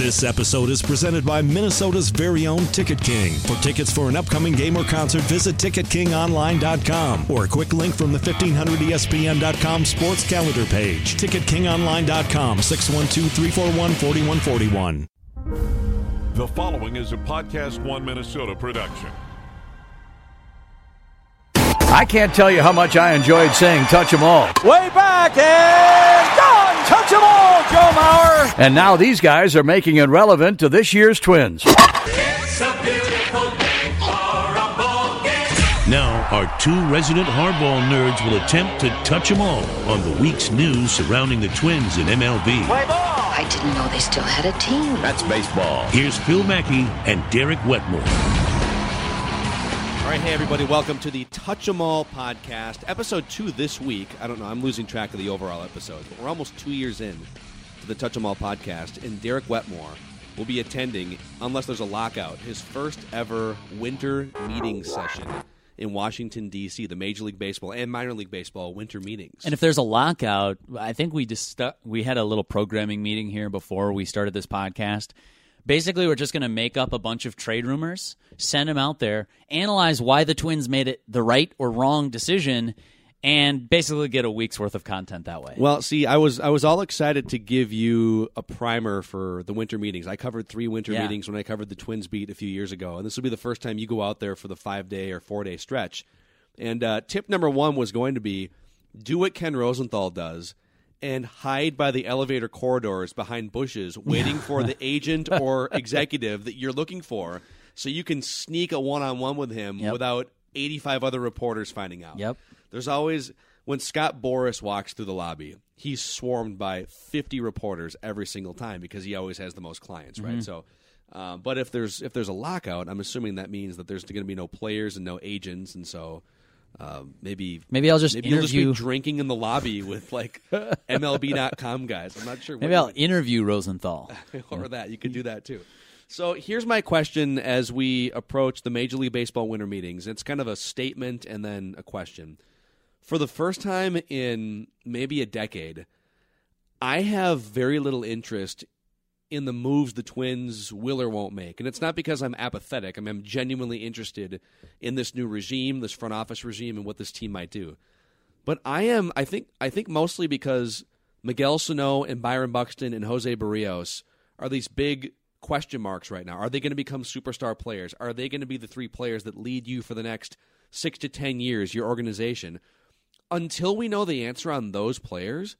This episode is presented by Minnesota's very own Ticket King. For tickets for an upcoming game or concert, visit TicketKingOnline.com or a quick link from the 1500ESPN.com sports calendar page. TicketKingOnline.com, 612 341 4141. The following is a Podcast One Minnesota production. I can't tell you how much I enjoyed saying touch 'em all. Way back and gone. Touch 'em all, Joe Mauer. And now these guys are making it relevant to this year's Twins. Now, our two resident hardball nerds will attempt to touch 'em all on the week's news surrounding the Twins in MLB. I didn't know they still had a team. That's baseball. Here's Phil Mackey and Derek Wetmore. All right, hey everybody, welcome to the Touch 'em All podcast, episode two this week. I don't know, I'm losing track of the overall episodes, but we're almost two years in to the Touch 'em All podcast, and Derek Wetmore will be attending, unless there's a lockout, his first ever winter meeting session in Washington D.C. The Major League Baseball and Minor League Baseball winter meetings. And if there's a lockout, I think we just we had a little programming meeting here before we started this podcast. Basically, we're just going to make up a bunch of trade rumors, send them out there, analyze why the Twins made it the right or wrong decision, and basically get a week's worth of content that way. Well, see, I was I was all excited to give you a primer for the winter meetings. I covered three winter Yeah. meetings when I covered the Twins beat a few years ago, and this will be the first time you go out there for the five day or four day stretch. And uh, tip number one was going to be do what Ken Rosenthal does and hide by the elevator corridors behind bushes, waiting for the agent or executive that you're looking for, so you can sneak a one on one with him Yep. without 85 other reporters finding out. Yep. There's always when Scott Boras walks through the lobby, he's swarmed by 50 reporters every single time because he always has the most clients, Mm-hmm. right? So, uh, but if there's if there's a lockout, I'm assuming that means that there's going to be no players and no agents, and so um, maybe Maybe I'll just maybe you'll just be interview- drinking in the lobby with like MLB.com guys. I'm not sure. Maybe I'll interview Rosenthal. or that. You could do that too. So here's my question as we approach the Major League Baseball winter meetings. It's kind of a statement and then a question. For the first time in maybe a decade, I have very little interest in the moves the Twins will or won't make. And it's not because I'm apathetic. I mean, I'm genuinely interested in this new regime, this front office regime, and what this team might do. But I am, I think, I think mostly because Miguel Sano and Byron Buxton and Jose Berrios are these big question marks right now. Are they going to become superstar players? Are they going to be the three players that lead you for the next six to ten years, your organization? Until we know the answer on those players,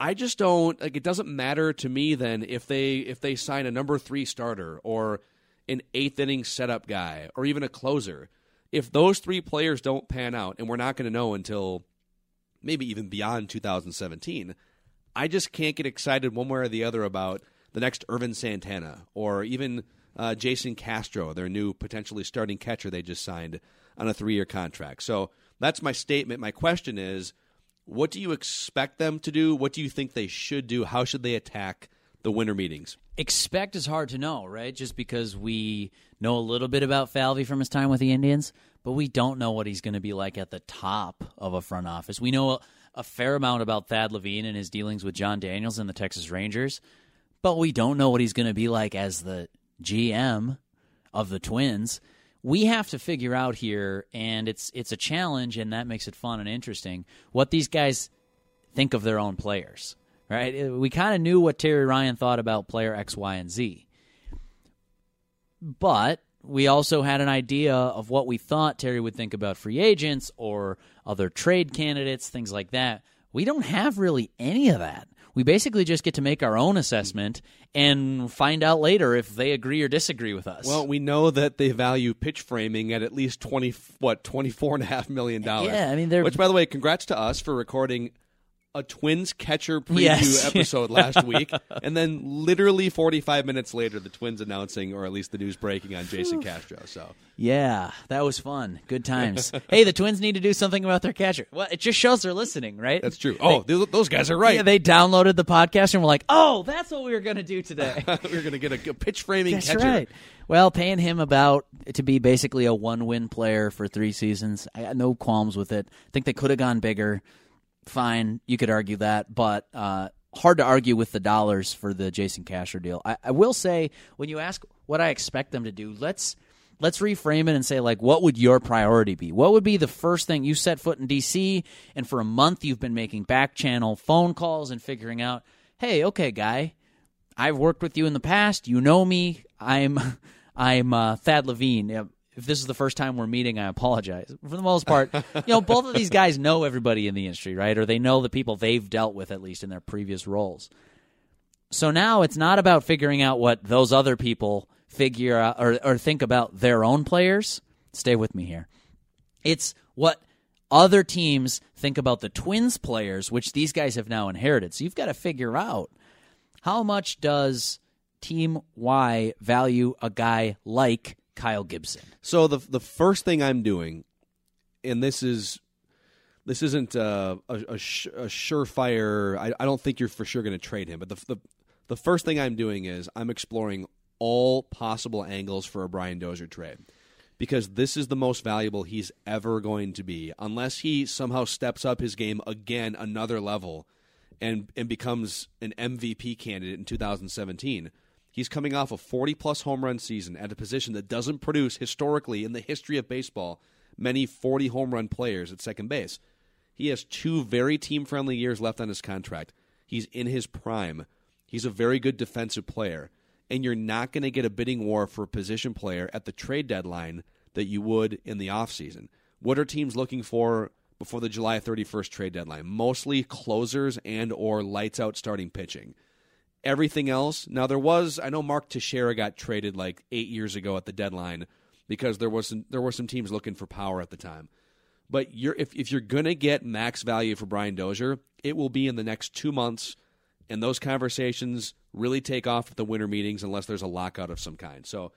I just don't like. It doesn't matter to me then if they if they sign a number three starter or an eighth inning setup guy or even a closer. If those three players don't pan out, and we're not going to know until maybe even beyond 2017, I just can't get excited one way or the other about the next Ervin Santana or even uh, Jason Castro, their new potentially starting catcher they just signed on a three year contract. So that's my statement. My question is what do you expect them to do? What do you think they should do? How should they attack the winter meetings? Expect is hard to know, right? Just because we know a little bit about Falvey from his time with the Indians, but we don't know what he's going to be like at the top of a front office. We know a, a fair amount about Thad Levine and his dealings with Jon Daniels and the Texas Rangers, but we don't know what he's going to be like as the GM of the Twins. We have to figure out here, and it's it's a challenge, and that makes it fun and interesting. What these guys think of their own players, right? Uh, we kind of knew what Terry Ryan thought about player X, Y, and Z, but we also had an idea of what we thought Terry would think about free agents or other trade candidates, things like that. We don't have really any of that. We basically just get to make our own assessment and find out later if they agree or disagree with us. Well, we know that they value pitch framing at at least twenty what twenty four and a half million dollars. Yeah, I mean, they're- which, by the way, congrats to us for recording a Twins catcher preview Yes. episode last week, and then literally forty five minutes later, the Twins announcing, or at least the news breaking on Jason Castro. So Yeah, that was fun. Good times. hey, the Twins need to do something about their catcher. Well, it just shows they're listening, right? that's true. Oh, th- those guys are right. Yeah, they downloaded the podcast and were like, "Oh, that's what we were going to do today." We're gonna get a, a pitch framing that's catcher. right. Well, paying him about to be basically a one-win player for three seasons, I got no qualms with it. I think they could have gone bigger. Fine, you could argue that, but uh, hard to argue with the dollars for the Jason Casher deal. I, I will say when you ask what I expect them to do, let's let's reframe it and say like what would your priority be? What would be the first thing you set foot in dc and for a month you've been making back channel phone calls and figuring out hey okay guy i've worked with you in the past. You know me. I'm i'm uh, thad levine if this is the first time we're meeting i apologize for the most part you know both of these guys know everybody in the industry right or they know the people they've dealt with at least in their previous roles so now it's not about figuring out what those other people figure out or, or think about their own players. Stay with me here. It's what other teams think about the Twins players, which these guys have now inherited. So you've got to figure out how much does Team Y value a guy like Kyle Gibson. So the the first thing I'm doing, and this is this isn't uh, a, a, a surefire. I, I, don't think you're for sure going to trade him, but the, the the first thing I'm doing is I'm exploring all possible angles for a Brian Dozier trade because this is the most valuable he's ever going to be unless he somehow steps up his game again another level and and becomes an MVP candidate in 2017. He's coming off a 40 plus home run season at a position that doesn't produce historically in the history of baseball many 40 home run players at second base. He has two very team friendly years left on his contract. He's in his prime. He's a very good defensive player and you're not going to get a bidding war for a position player at the trade deadline that you would in the offseason. What are teams looking for before the July 31st trade deadline? Mostly closers and or lights out starting pitching. Everything else, now there was I know Mark Teixeira got traded like 8 years ago at the deadline because there was some, there were some teams looking for power at the time. But you're if if you're to get max value for Brian Dozier, it will be in the next 2 months and those conversations really take off at the winter meetings unless there's a lockout of some kind. So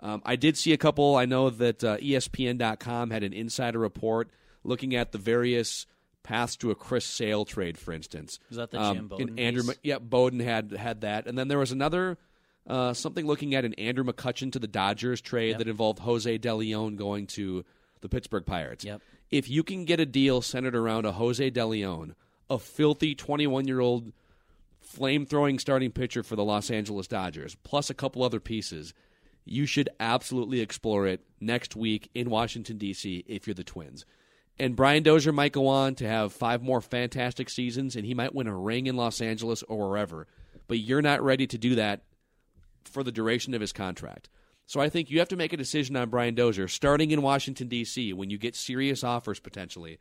um, I did see a couple. I know that uh, ESPN.com had an insider report looking at the various paths to a Chris Sale trade, for instance. Was that the Jim um, Bowden? Andrew, piece? yeah, Bowden had had that, and then there was another. Uh, something looking at an Andrew McCutchen to the Dodgers trade Yep. that involved Jose De Leon going to the Pittsburgh Pirates. Yep. If you can get a deal centered around a Jose De Leon, a filthy 21 year old flame throwing starting pitcher for the Los Angeles Dodgers, plus a couple other pieces, you should absolutely explore it next week in Washington, D.C., if you're the Twins. And Brian Dozier might go on to have five more fantastic seasons, and he might win a ring in Los Angeles or wherever. But you're not ready to do that for the duration of his contract. So I think you have to make a decision on Brian Dozier starting in Washington, D.C., when you get serious offers potentially.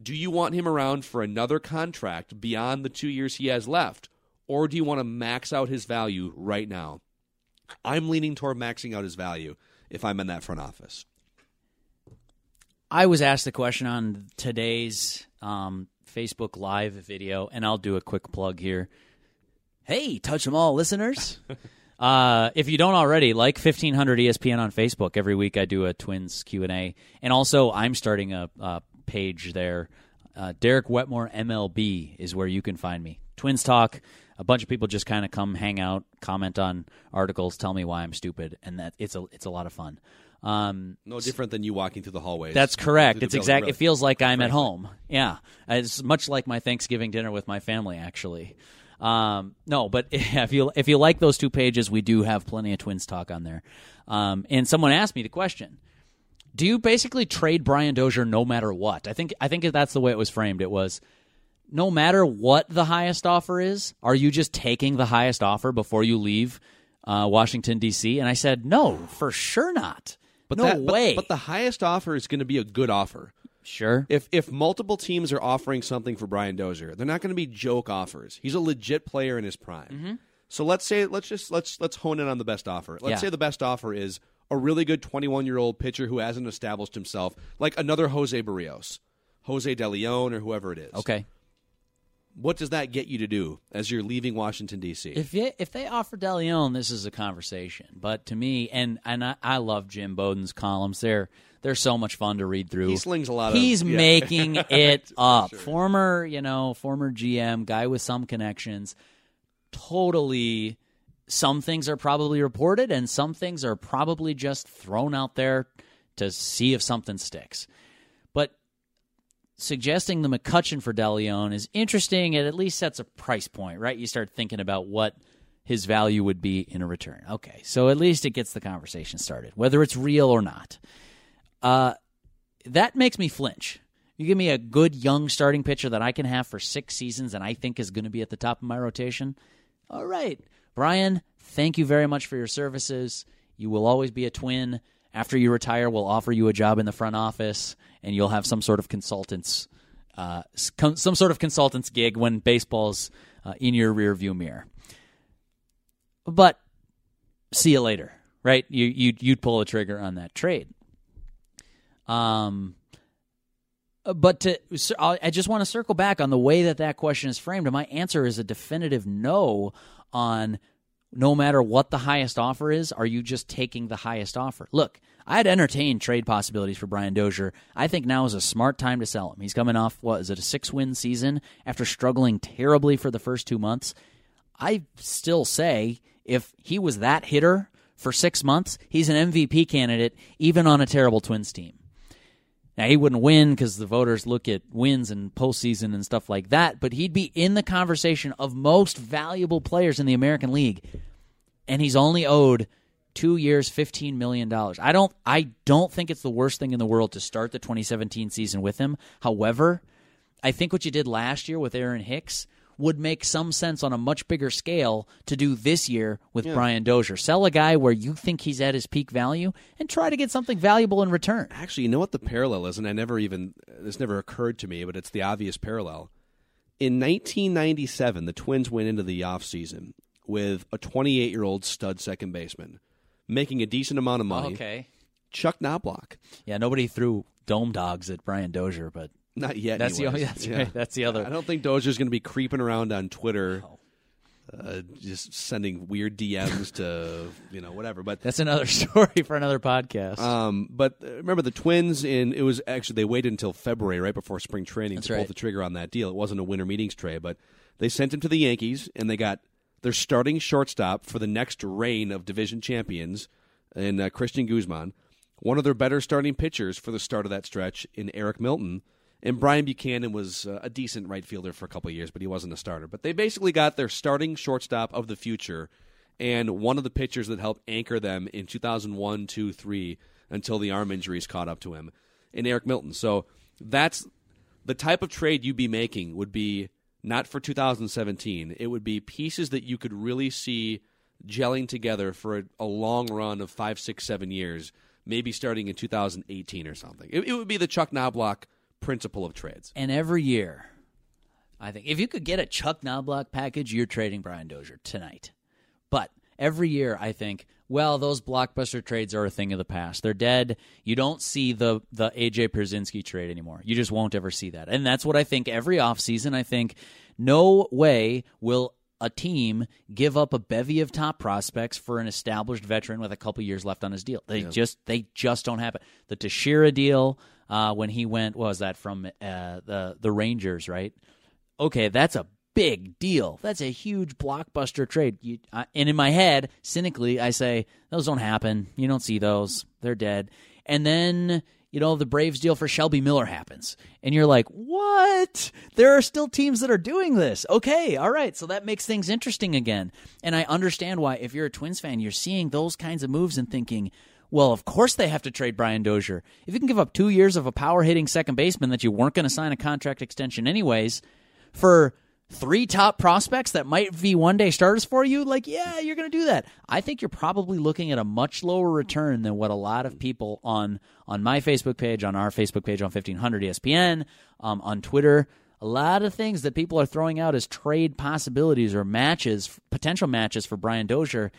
Do you want him around for another contract beyond the two years he has left? Or do you want to max out his value right now? I'm leaning toward maxing out his value if I'm in that front office. I was asked the question on today's um, Facebook Live video, and I'll do a quick plug here. Hey, touch them all, listeners. uh, if you don't already, like fifteen hundred ESPN on Facebook. Every week I do a Twins Q and A, and also I'm starting a, a page there. Uh, Derek Wetmore MLB is where you can find me. Twins talk. A bunch of people just kind of come hang out, comment on articles, tell me why I'm stupid, and that it's a it's a lot of fun. Um, No different than you walking through the hallways. that's correct. It's exact. really. It feels like I'm at home. Yeah, it's much like my Thanksgiving dinner with my family. Actually, um, no, but if you if you like those two pages, we do have plenty of Twins talk on there. Um, and someone asked me the question: Do you basically trade Brian Dozier no matter what? I think I think that's the way it was framed. It was no matter what the highest offer is, are you just taking the highest offer before you leave uh, Washington D.C.? And I said, no, for sure not. But no that, but- way. But, the highest offer is going to be a good offer. sure. If if multiple teams are offering something for Brian Dozier, they're not going to be joke offers. He's a legit player in his prime. Mm-hmm. So let's say let's just let's let's hone in on the best offer. Let's Yeah. say the best offer is a really good 21 year old pitcher who hasn't established himself, like another Jose Berrios, Jose De Leon, or whoever it is. okay. What does that get you to do as you're leaving Washington D.C.? If you, if they offer DeLeon, this is a conversation. But to me, and and I, I love Jim Bowden's columns. They're they're so much fun to read through. He slings a lot of- He's yeah. making it up. Former, you know, former GM guy with some connections. Totally. Some things are probably reported, and some things are probably just thrown out there to see if something sticks. Suggesting the McCutchen for DeLeon is interesting. It at least sets a price point, right? You start thinking about what his value would be in a return. Okay, so at least it gets the conversation started, whether it's real or not. Uh, that makes me flinch. You give me a good young starting pitcher that I can have for six seasons and I think is going to be at the top of my rotation. All right. Brian, thank you very much for your services. You will always be a twin. After you retire, we'll offer you a job in the front office and you'll have some sort of consultants, uh, some sort of consultants gig when baseball's uh, in your rear view mirror. But see you later, right? You you you'd pull a trigger on that trade. Um, but to I just want to circle back on the way that that question is framed, and my answer is a definitive no on no matter what the highest offer is, are you just taking the highest offer? Look, I'd entertain trade possibilities for Brian Dozier. I think now is a smart time to sell him. He's coming off, what is it, a six win season after struggling terribly for the first two months. I still say if he was that hitter for six months, he's an MVP candidate, even on a terrible Twins team. Now he wouldn't win because the voters look at wins and postseason and stuff like that, but he'd be in the conversation of most valuable players in the American League, and he's only owed two years, fifteen million dollars. I don't, I don't think it's the worst thing in the world to start the 2017 season with him. However, I think what you did last year with Aaron Hicks would make some sense on a much bigger scale to do this year with yeah. Brian Dozier. Sell a guy where you think he's at his peak value and try to get something valuable in return. Actually, you know what the parallel is, and I never even this never occurred to me, but it's the obvious parallel. In 1997, the Twins went into the offseason with a 28 year old stud second baseman making a decent amount of money. Okay. Chuck Knoblauch. Yeah, nobody threw dome dogs at Brian Dozier, but not yet. That's anyways. the that's yeah. right. That's the other. I don't think Dozier's going to be creeping around on Twitter, uh, just sending weird DMs to you know whatever. But that's another story for another podcast. Um, but uh, remember the Twins in it was actually they waited until February right before spring training that's to right. pull the trigger on that deal. It wasn't a winter meetings trade, but they sent him to the Yankees and they got their starting shortstop for the next reign of division champions in uh, Cristian Guzman. One of their better starting pitchers for the start of that stretch in Eric Milton and Brian Buchanan was uh, a decent right fielder for a couple years, but he wasn't a starter. But they basically got their starting shortstop of the future and one of the pitchers that helped anchor them in 2001, 2, 3 until the arm injuries caught up to him in Eric Milton. So that's the type of trade you'd be making would be not for 2017. It would be pieces that you could really see gelling together for a, a long run of five, six, seven years, maybe starting in 2018 or something. It, it would be the Chuck Knoblauch – principle of trades. And every year, I think if you could get a Chuck Knoblauch package, you're trading Brian Dozier tonight. But every year, I think, well, those blockbuster trades are a thing of the past. They're dead. You don't see the the AJ Pierzynski trade anymore. You just won't ever see that. And that's what I think every offseason. I think no way will a team give up a bevy of top prospects for an established veteran with a couple years left on his deal. They yeah. just they just don't happen. The Teixeira deal, uh, when he went. What was that from uh, the the Rangers? Right. Okay, that's a big deal. That's a huge blockbuster trade. You, uh, and in my head, cynically, I say those don't happen. You don't see those. They're dead. And then you know the Braves deal for Shelby Miller happens, and you're like, what? There are still teams that are doing this. Okay, all right. So that makes things interesting again. And I understand why, if you're a Twins fan, you're seeing those kinds of moves and thinking well, of course they have to trade Brian Dozier. If you can give up two years of a power hitting second baseman that you weren't going to sign a contract extension anyways for three top prospects that might be one day starters for you, like, yeah, you're going to do that. I think you're probably looking at a much lower return than what a lot of people on on my Facebook page, on our Facebook page on 1500 ESPN, um, on Twitter, a lot of things that people are throwing out as trade possibilities or matches, potential matches for Brian Dozier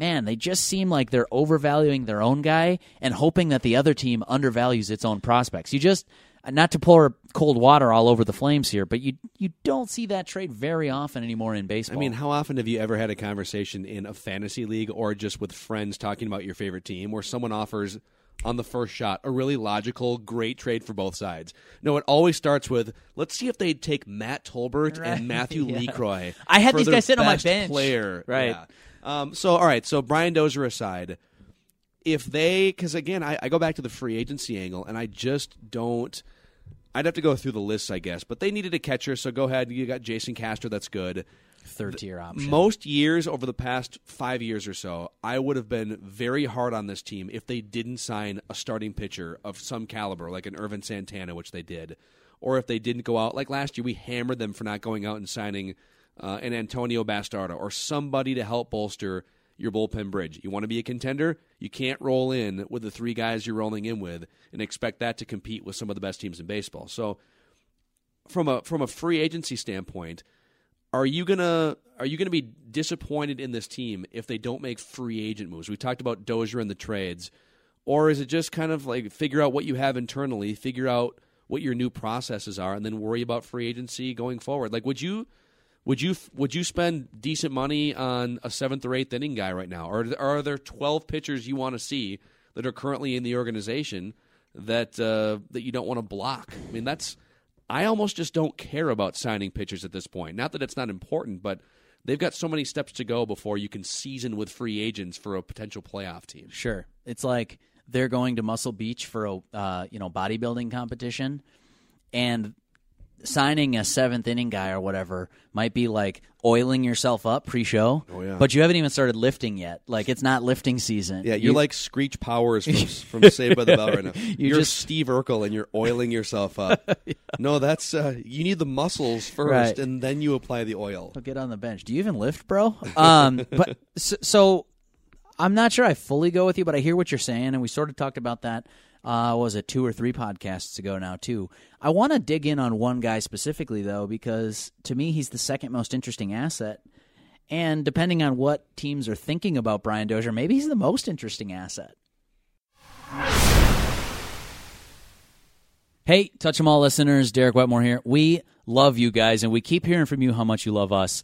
man, they just seem like they're overvaluing their own guy and hoping that the other team undervalues its own prospects. You just not to pour cold water all over the flames here, but you you don't see that trade very often anymore in baseball. I mean, how often have you ever had a conversation in a fantasy league or just with friends talking about your favorite team where someone offers on the first shot a really logical, great trade for both sides? No, it always starts with let's see if they'd take Matt Tolbert right. and Matthew yeah. LeCroy. I had these guys sitting on my bench. Player, right? Yeah. Um, so, all right. So, Brian Dozier aside, if they, because again, I, I go back to the free agency angle, and I just don't. I'd have to go through the list, I guess. But they needed a catcher, so go ahead. You got Jason Castro. That's good. Third tier option. Most years over the past five years or so, I would have been very hard on this team if they didn't sign a starting pitcher of some caliber, like an Ervin Santana, which they did, or if they didn't go out like last year. We hammered them for not going out and signing uh, an Antonio Bastardo or somebody to help bolster your bullpen bridge. You want to be a contender? You can't roll in with the three guys you're rolling in with and expect that to compete with some of the best teams in baseball. So, from a from a free agency standpoint are you gonna are you gonna be disappointed in this team if they don't make free agent moves? We talked about Dozier and the trades, or is it just kind of like figure out what you have internally, figure out what your new processes are, and then worry about free agency going forward? Like, would you would you would you spend decent money on a seventh or eighth inning guy right now, or are there twelve pitchers you want to see that are currently in the organization that uh, that you don't want to block? I mean, that's I almost just don't care about signing pitchers at this point. Not that it's not important, but they've got so many steps to go before you can season with free agents for a potential playoff team. Sure, it's like they're going to Muscle Beach for a uh, you know bodybuilding competition, and signing a seventh inning guy or whatever might be like oiling yourself up pre-show. Oh, yeah. But you haven't even started lifting yet. Like it's not lifting season. Yeah, you're You- like Screech Powers from, from Saved by the Bell right now. You You're just- Steve Urkel and you're oiling yourself up. No, that's uh, you need the muscles first, Right. and then you apply the oil. I'll get on the bench. Do you even lift, bro? Um, but so, so I'm not sure I fully go with you, but I hear what you're saying, and we sort of talked about that. Uh, was it two or three podcasts ago now too? I want to dig in on one guy specifically though, because to me he's the second most interesting asset, and depending on what teams are thinking about Brian Dozier, maybe he's the most interesting asset. Hey, Touch 'em All listeners, Derek Wetmore here. We love you guys, and we keep hearing from you how much you love us.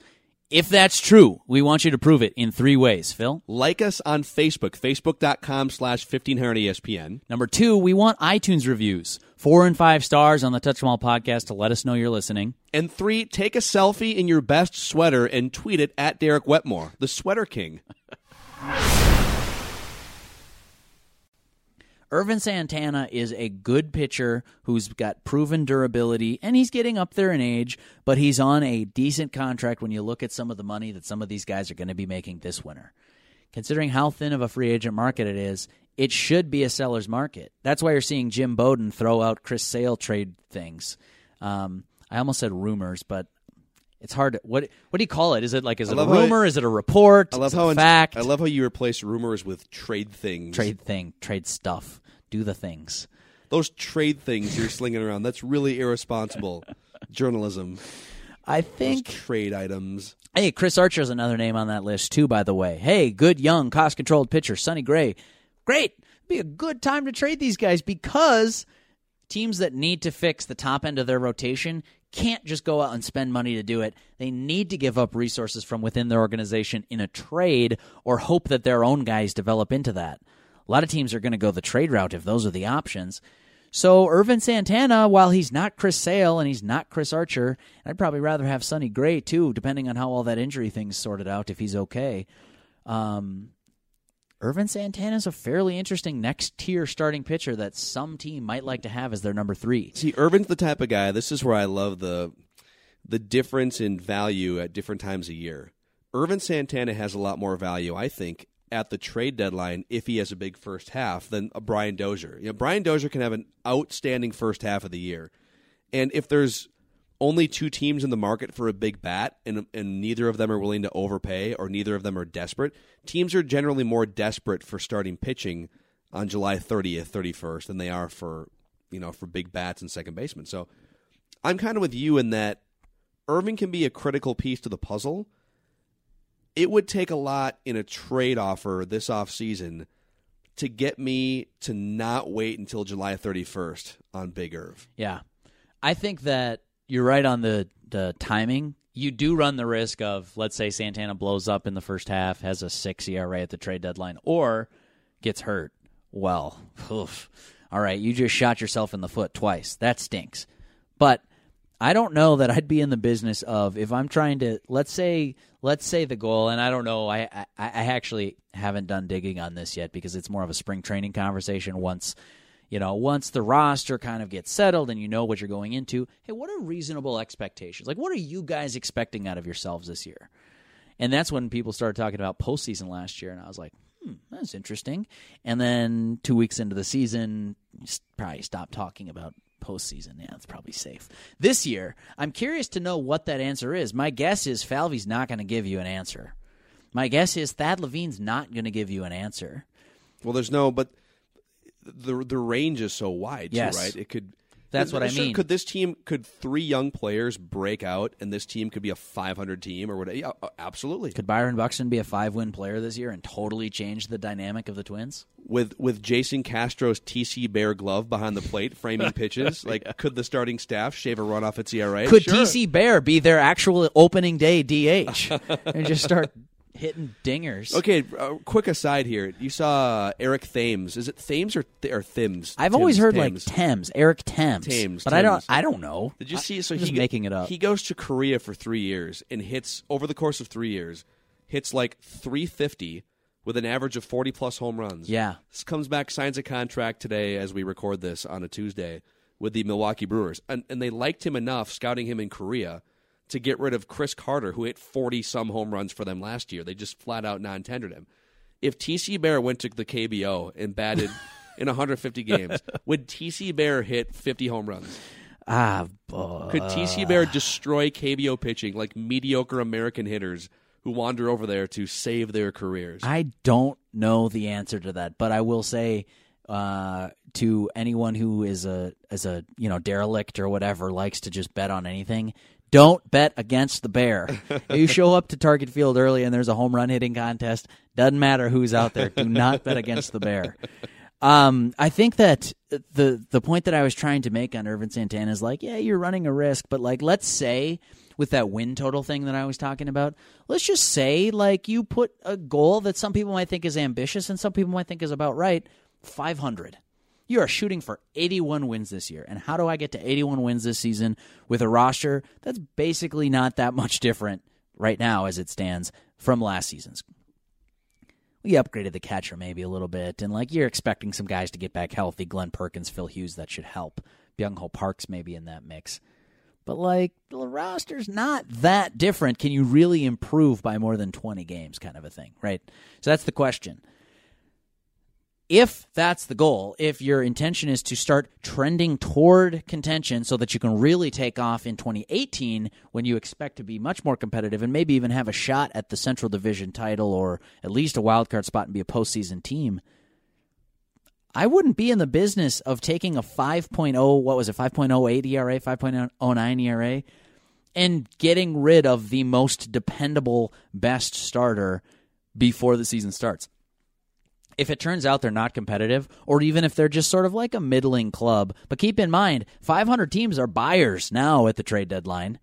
If that's true, we want you to prove it in three ways. Phil? Like us on Facebook, facebook.com slash 1500ESPN. Number two, we want iTunes reviews. Four and five stars on the Touch 'em All podcast to let us know you're listening. And three, take a selfie in your best sweater and tweet it at Derek Wetmore, the Sweater King. Ervin Santana is a good pitcher who's got proven durability, and he's getting up there in age, but he's on a decent contract when you look at some of the money that some of these guys are going to be making this winter. Considering how thin of a free agent market it is, it should be a seller's market. That's why you're seeing Jim Bowden throw out Chris Sale trade things. Um, I almost said rumors, but it's hard. To, what what do you call it? Is it like is it a rumor? is it a report? I love how fact. I love how you replace rumors with trade things. trade thing, trade stuff, do the things. Those trade things you're slinging around. That's really irresponsible journalism. I Those think trade items. Hey, Chris Archer is another name on that list too. By the way, hey, good young cost controlled pitcher, Sonny Gray. Great, be a good time to trade these guys because teams that need to fix the top end of their rotation can't just go out and spend money to do it. They need to give up resources from within their organization in a trade or hope that their own guys develop into that. A lot of teams are going to go the trade route if those are the options. So Ervin Santana, while he's not Chris Sale and he's not Chris Archer, I'd probably rather have Sonny Gray too, depending on how all that injury thing's sorted out. If he's okay, um, Ervin Santana's a fairly interesting next tier starting pitcher that some team might like to have as their number three. See, Ervin's the type of guy. This is where I love the the difference in value at different times a year. Ervin Santana has a lot more value, I think, at the trade deadline if he has a big first half than a Brian Dozier. You know, Brian Dozier can have an outstanding first half of the year, and if there's only two teams in the market for a big bat, and and neither of them are willing to overpay, or neither of them are desperate. Teams are generally more desperate for starting pitching on July 30th, 31st than they are for you know for big bats and second baseman. So I'm kind of with you in that Irving can be a critical piece to the puzzle. It would take a lot in a trade offer this offseason to get me to not wait until July 31st on Big Irv. Yeah, I think that you're right on the the timing. You do run the risk of, let's say, Santana blows up in the first half, has a six ERA at the trade deadline, or gets hurt. Well, oof. all right, you just shot yourself in the foot twice. That stinks. But I don't know that I'd be in the business of if I'm trying to let's say let's say the goal, and I don't know. I I, I actually haven't done digging on this yet because it's more of a spring training conversation. Once You know, once the roster kind of gets settled and you know what you're going into, hey, what are reasonable expectations? Like, what are you guys expecting out of yourselves this year? And that's when people started talking about postseason last year, and I was like, hmm, that's interesting. And then two weeks into the season, probably stopped talking about postseason. Yeah, it's probably safe. This year, I'm curious to know what that answer is. My guess is Falvey's not going to give you an answer. My guess is Thad Levine's not going to give you an answer. Well, there's no, but the the range is so wide, too, Yes. right? It could. That's what I mean. Could this team, could three young players break out, and this team could be a 500 team or whatever? Yeah, uh, absolutely. Could Byron Buxton be a five win player this year and totally change the dynamic of the Twins? with with Jason Castro's TC Bear glove behind the plate, framing pitches. Like, could the starting staff shave a run off its ERA? Could Sure. TC Bear be their actual opening day DH and just start hitting dingers? Okay, uh, quick aside here. You saw Eric Thames. Is it Thames or th- or Thims? I've always heard Thames. like Thames, Eric Thames, Thames, but I don't. I don't know. Did you see? So I'm he go- making it up. He goes to Korea for three years and hits over the course of three years, hits like 350 with an average of 40 plus home runs. Yeah. This comes back, signs a contract today as we record this on a Tuesday with the Milwaukee Brewers, and and they liked him enough, scouting him in Korea, to get rid of Chris Carter, who hit 40 some home runs for them last year. They just flat out non tendered him. If TC Bear went to the KBO and batted in 150 games, would TC Bear hit 50 home runs? ah, boy. Could TC Bear destroy KBO pitching like mediocre American hitters who wander over there to save their careers? I don't know the answer to that, but I will say uh, to anyone who is a as a you know derelict or whatever likes to just bet on anything. Don't bet against the bear. You show up to Target Field early and there's a home run hitting contest. Doesn't matter who's out there. Do not bet against the bear. Um, I think that the the point that I was trying to make on Ervin Santana is like, yeah, you're running a risk, but like, let's say with that win total thing that I was talking about, let's just say like you put a goal that some people might think is ambitious and some people might think is about right, 500. You are shooting for 81 wins this year. And how do I get to 81 wins this season with a roster that's basically not that much different right now as it stands from last season's? We upgraded the catcher maybe a little bit, and like you're expecting some guys to get back healthy. Glen Perkins, Phil Hughes, that should help. Byung Ho Parks maybe in that mix. But like the roster's not that different. Can you really improve by more than 20 games kind of a thing, right? So that's the question. If that's the goal, if your intention is to start trending toward contention so that you can really take off in 2018 when you expect to be much more competitive and maybe even have a shot at the Central Division title or at least a wild card spot and be a postseason team, I wouldn't be in the business of taking a 5.0, what was it, 5.08 ERA, 5.09 ERA, and getting rid of the most dependable, best starter before the season starts. If it turns out they're not competitive, or even if they're just sort of like a middling club, but keep in mind, 500 teams are buyers now at the trade deadline.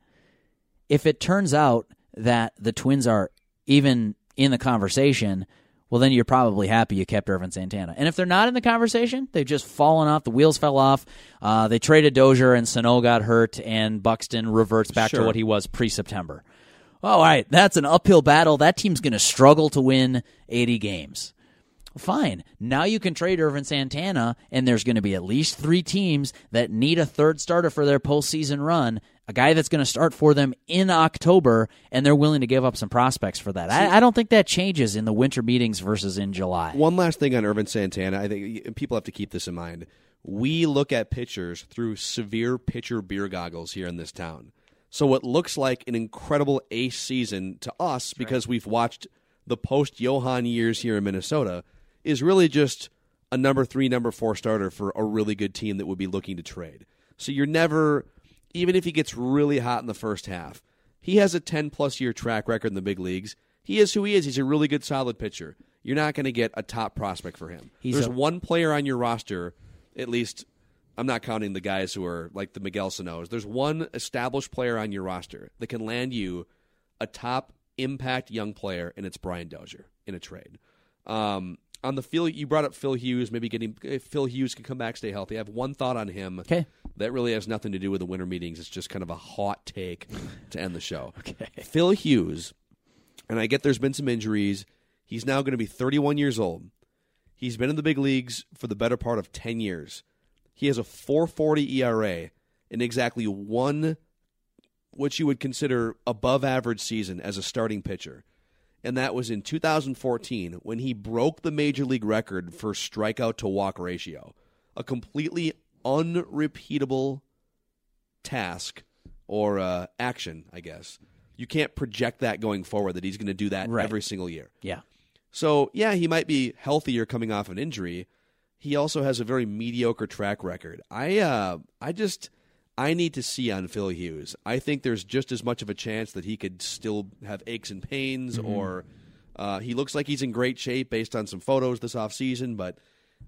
If it turns out that the Twins are even in the conversation, well, then you're probably happy you kept Ervin Santana. And if they're not in the conversation, they've just fallen off, the wheels fell off. Uh, they traded Dozier, and Sano got hurt, and Buxton reverts back to what he was pre September. All right, that's an uphill battle. That team's going to struggle to win 80 games. Fine. Now you can trade Ervin Santana, and there's going to be at least three teams that need a third starter for their postseason run. A guy that's going to start for them in October, and they're willing to give up some prospects for that. I, I don't think that changes in the winter meetings versus in July. One last thing on Ervin Santana. I think people have to keep this in mind. We look at pitchers through severe pitcher beer goggles here in this town. So what looks like an incredible ace season to us because we've watched the post Johan years here in Minnesota is really just a number three, number four starter for a really good team that would be looking to trade. So you're never, even if he gets really hot in the first half, he has a 10 plus year track record in the big leagues. He is who he is. He's a really good, solid pitcher. You're not going to get a top prospect for him. He's There's a- one player on your roster, at least. I'm not counting the guys who are like the Miguel Sano's. There's one established player on your roster that can land you a top impact young player, and it's Brian Dozier in a trade. Um, on the Phil, you brought up Phil Hughes. Maybe getting if Phil Hughes can come back, stay healthy. I have one thought on him. Okay. That really has nothing to do with the winter meetings. It's just kind of a hot take to end the show. okay. Phil Hughes, and I get there's been some injuries. He's now going to be 31 years old. He's been in the big leagues for the better part of 10 years. He has a 440 ERA in exactly one, what you would consider above average season as a starting pitcher. And that was in 2014 when he broke the major league record for strikeout to walk ratio. A completely unrepeatable task or uh, action, I guess. You can't project that going forward that he's going to do that Right. every single year. Yeah. So, yeah, he might be healthier coming off an injury. He also has a very mediocre track record. I uh I just I need to see on Phil Hughes. I think there's just as much of a chance that he could still have aches and pains or uh, he looks like he's in great shape based on some photos this offseason, but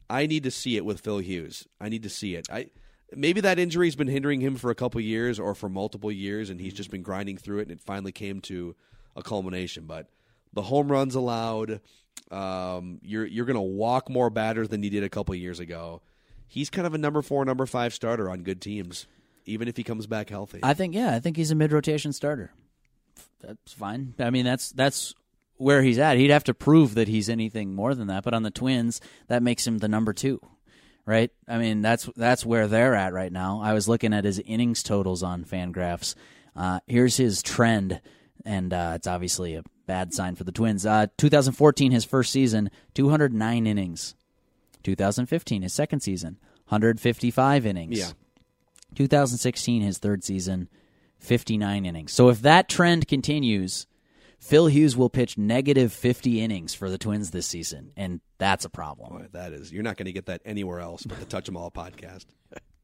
I need to see it with Phil Hughes. I need to see it. I maybe that injury's been hindering him for a couple years or for multiple years and he's just been grinding through it and it finally came to a culmination, but the home runs allowed. Um, you're you're gonna walk more batters than you did a couple years ago. He's kind of a number four, number five starter on good teams, even if he comes back healthy. I think yeah, I think he's a mid rotation starter. That's fine. I mean, that's that's where he's at. He'd have to prove that he's anything more than that. But on the Twins, that makes him the number two, right? I mean, that's that's where they're at right now. I was looking at his innings totals on Fangraphs. Uh, here's his trend, and uh, it's obviously a bad sign for the Twins. Uh, 2014, his first season, 209 innings. 2015, his second season, 155 innings. Yeah. 2016, his third season, 59 innings. So if that trend continues, Phil Hughes will pitch negative 50 innings for the Twins this season, and that's a problem. Boy, that is you're not going to get that anywhere else but the Touch 'Em All podcast.